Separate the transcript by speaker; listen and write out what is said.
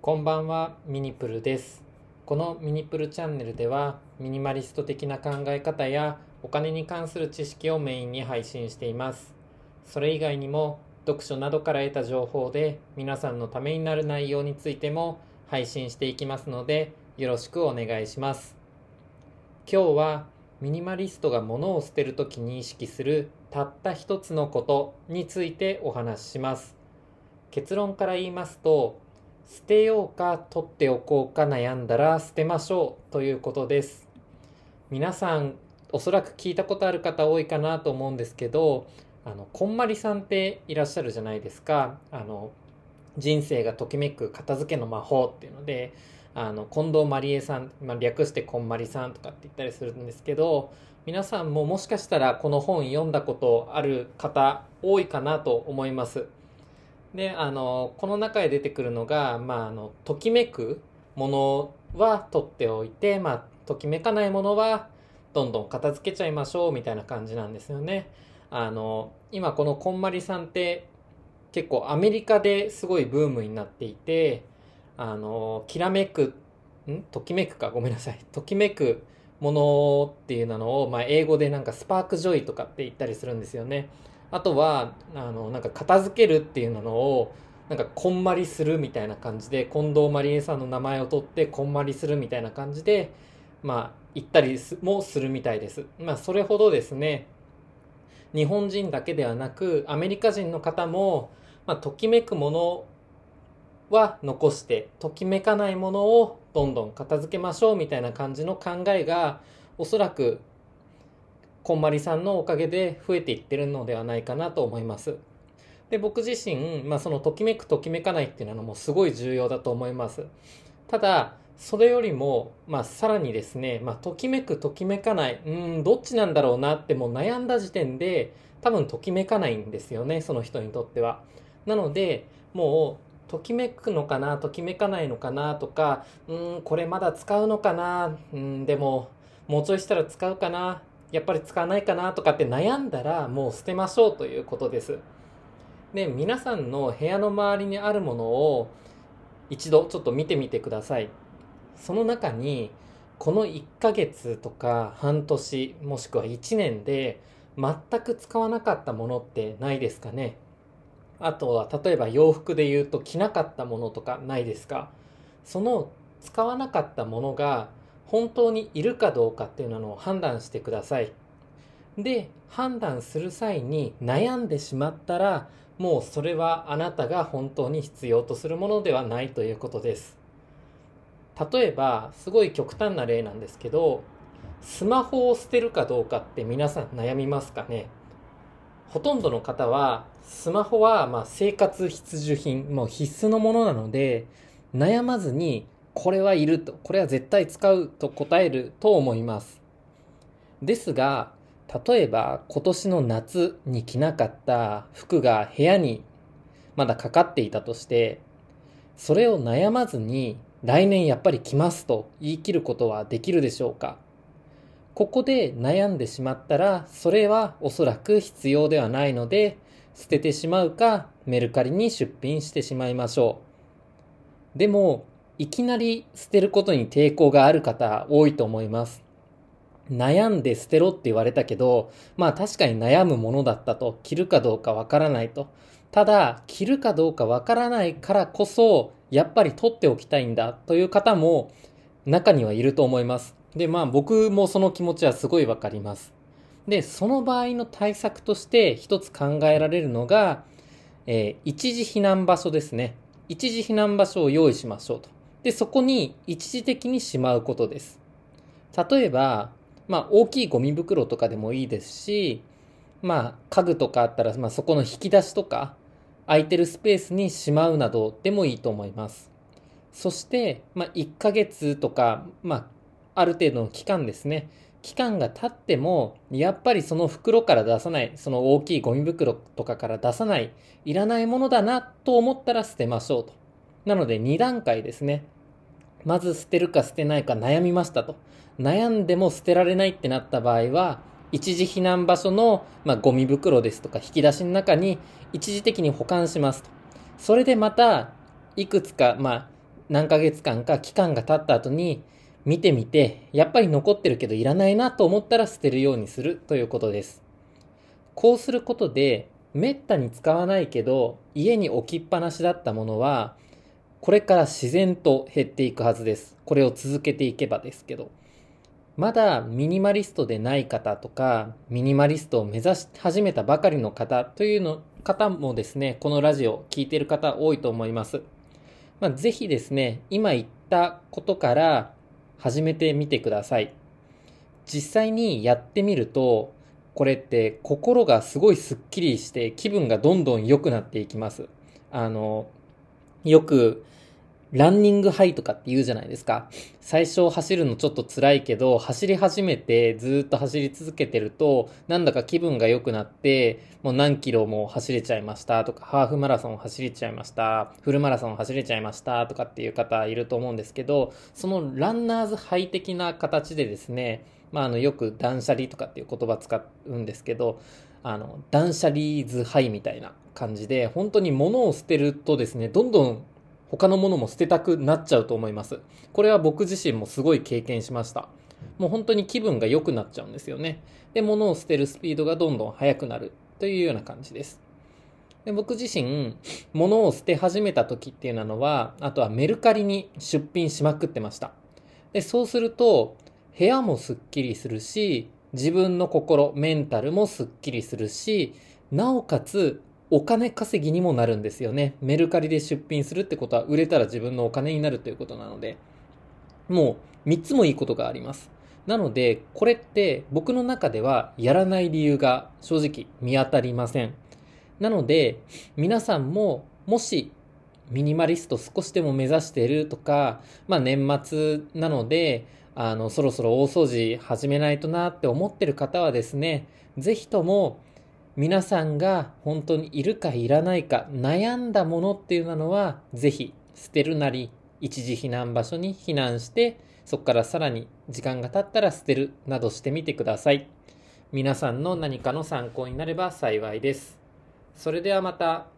Speaker 1: こんばんは、ミニプルです。このミニプルチャンネルでは、ミニマリスト的な考え方やお金に関する知識をメインに配信しています。それ以外にも、読書などから得た情報で皆さんのためになる内容についても配信していきますので、よろしくお願いします。今日は、ミニマリストが物を捨てるときに意識するたった一つのことについてお話しします。結論から言いますと、捨てようか取っておこうか悩んだら捨てましょうということです。皆さんおそらく聞いたことある方多いかなと思うんですけどあのこんまりさんっていらっしゃるじゃないですか。あの人生がときめく片付けの魔法っていうのであの近藤まりえさん、まあ、略してこんまりさんとかって言ったりするんですけど皆さんももしかしたらこの本読んだことある方多いかなと思います。であのこの中で出てくるのが、まあ、あのときめくものは取っておいて、まあ、ときめかないものはどんどん片付けちゃいましょうみたいな感じなんですよね。あの今このこんまりさんって結構アメリカですごいブームになっていてあのきらめくん？ときめくか？ごめんなさい。ときめくものっていうのを、まあ、英語でなんかスパークジョイとかって言ったりするんですよね。あとはあのなんか片付けるっていうのをなんかこんまりするみたいな感じで近藤まりえさんの名前を取ってこんまりするみたいな感じでまあ言ったりもするみたいです。まあそれほどですね日本人だけではなくアメリカ人の方も、まあ、ときめくものは残してときめかないものをどんどん片付けましょうみたいな感じの考えがおそらくこんまりさんのおかげで増えていってるのではないかなと思います。で、僕自身、まあそのときめくときめかないっていうのはもうすごい重要だと思います。ただ、それよりも、まあさらにですね、まあときめくときめかない、うん、どっちなんだろうなってもう悩んだ時点で多分ときめかないんですよね、その人にとっては。なので、もうときめくのかな、ときめかないのかなとか、うん、これまだ使うのかな、うん、でももうちょいしたら使うかな、やっぱり使わないかなとかって悩んだらもう捨てましょうということです。で、皆さんの部屋の周りにあるものを一度ちょっと見てみてください。その中にこの1ヶ月とか半年もしくは1年で全く使わなかったものってないですかねあとは例えば洋服で言うと着なかったものとかないですか？その使わなかったものが本当にいるかどうかっていうのを判断してください。で、判断する際に悩んでしまったら、もうそれはあなたが本当に必要とするものではないということです。例えば、すごい極端な例なんですけど、スマホを捨てるかどうかって皆さん悩みますかね？ほとんどの方は、スマホはま生活必需品、もう必須のものなので、悩まずにこれはいると、これは絶対使うと答えると思います。ですが、例えば今年の夏に着なかった服が部屋にまだかかっていたとして、それを悩まずに来年やっぱり着ますと言い切ることはできるでしょうか？ここで悩んでしまったら、それはおそらく必要ではないので、捨ててしまうかメルカリに出品してしまいましょう。でも、いきなり捨てることに抵抗がある方多いと思います。悩んで捨てろって言われたけど、まあ確かに悩むものだったと、着るかどうかわからないと。ただ、着るかどうかわからないからこそ、やっぱり取っておきたいんだという方も中にはいると思います。で、まあ僕もその気持ちはすごいわかります。で、その場合の対策として一つ考えられるのが、えー一時避難場所ですね。一時避難場所を用意しましょうと。で、そこに一時的にしまうことです。例えば、まあ、大きいゴミ袋とかでもいいですし、まあ、家具とかあったら、まあ、そこの引き出しとか、空いてるスペースにしまうなどでもいいと思います。そして、まあ、1ヶ月とか、まあ、ある程度の期間ですね。期間が経っても、やっぱりその袋から出さない、その大きいゴミ袋とかから出さない、いらないものだなと思ったら捨てましょうと。なので2段階ですね。まず捨てるか捨てないか悩みましたと。悩んでも捨てられないってなった場合は、一時避難場所の、まあ、ゴミ袋ですとか引き出しの中に一時的に保管しますと。それでまた、いくつか、まあ、何ヶ月間か期間が経った後に見てみて、やっぱり残ってるけどいらないなと思ったら捨てるようにするということです。こうすることで、めったに使わないけど、家に置きっぱなしだったものは、これから自然と減っていくはずです。これを続けていけばですけど。まだミニマリストでない方とか、ミニマリストを目指し始めたばかりの方というの、方もですね、このラジオ聞いている方多いと思います。まあ、ぜひですね、今言ったことから始めてみてください。実際にやってみると、これって心がすごいスッキリして気分がどんどん良くなっていきます。あの、よくランニングハイとかって言うじゃないですか。最初走るのちょっと辛いけど、走り始めてずっと走り続けてると、なんだか気分が良くなって、もう何キロも走れちゃいましたとか、ハーフマラソン走れちゃいました、フルマラソン走れちゃいましたとかっていう方いると思うんですけど、そのランナーズハイ的な形でですね、まあ、あの、よく断捨離とかっていう言葉使うんですけど、あの、断捨離ズハイみたいな感じで、本当に物を捨てるとですね、どんどん他のものも捨てたくなっちゃうと思います。これは僕自身もすごい経験しました。もう本当に気分が良くなっちゃうんですよね。で、物を捨てるスピードがどんどん速くなるというような感じです。で僕自身、物を捨て始めた時っていうのは、あとはメルカリに出品しまくってました。で、そうすると、部屋もすっきりするし、自分の心、メンタルもすっきりするし、なおかつお金稼ぎにもなるんですよね。メルカリで出品するってことは売れたら自分のお金になるということなので、もう3つもいいことがあります。なので、これって僕の中ではやらない理由が正直見当たりません。なので、皆さんももしミニマリスト少しでも目指してるとか、まあ年末なので、あの、そろそろ大掃除始めないとなって思ってる方はですね、ぜひとも皆さんが本当にいるかいらないか悩んだものっていうのは、ぜひ捨てるなり、一時避難場所に避難して、そこからさらに時間が経ったら捨てるなどしてみてください。皆さんの何かの参考になれば幸いです。それではまた。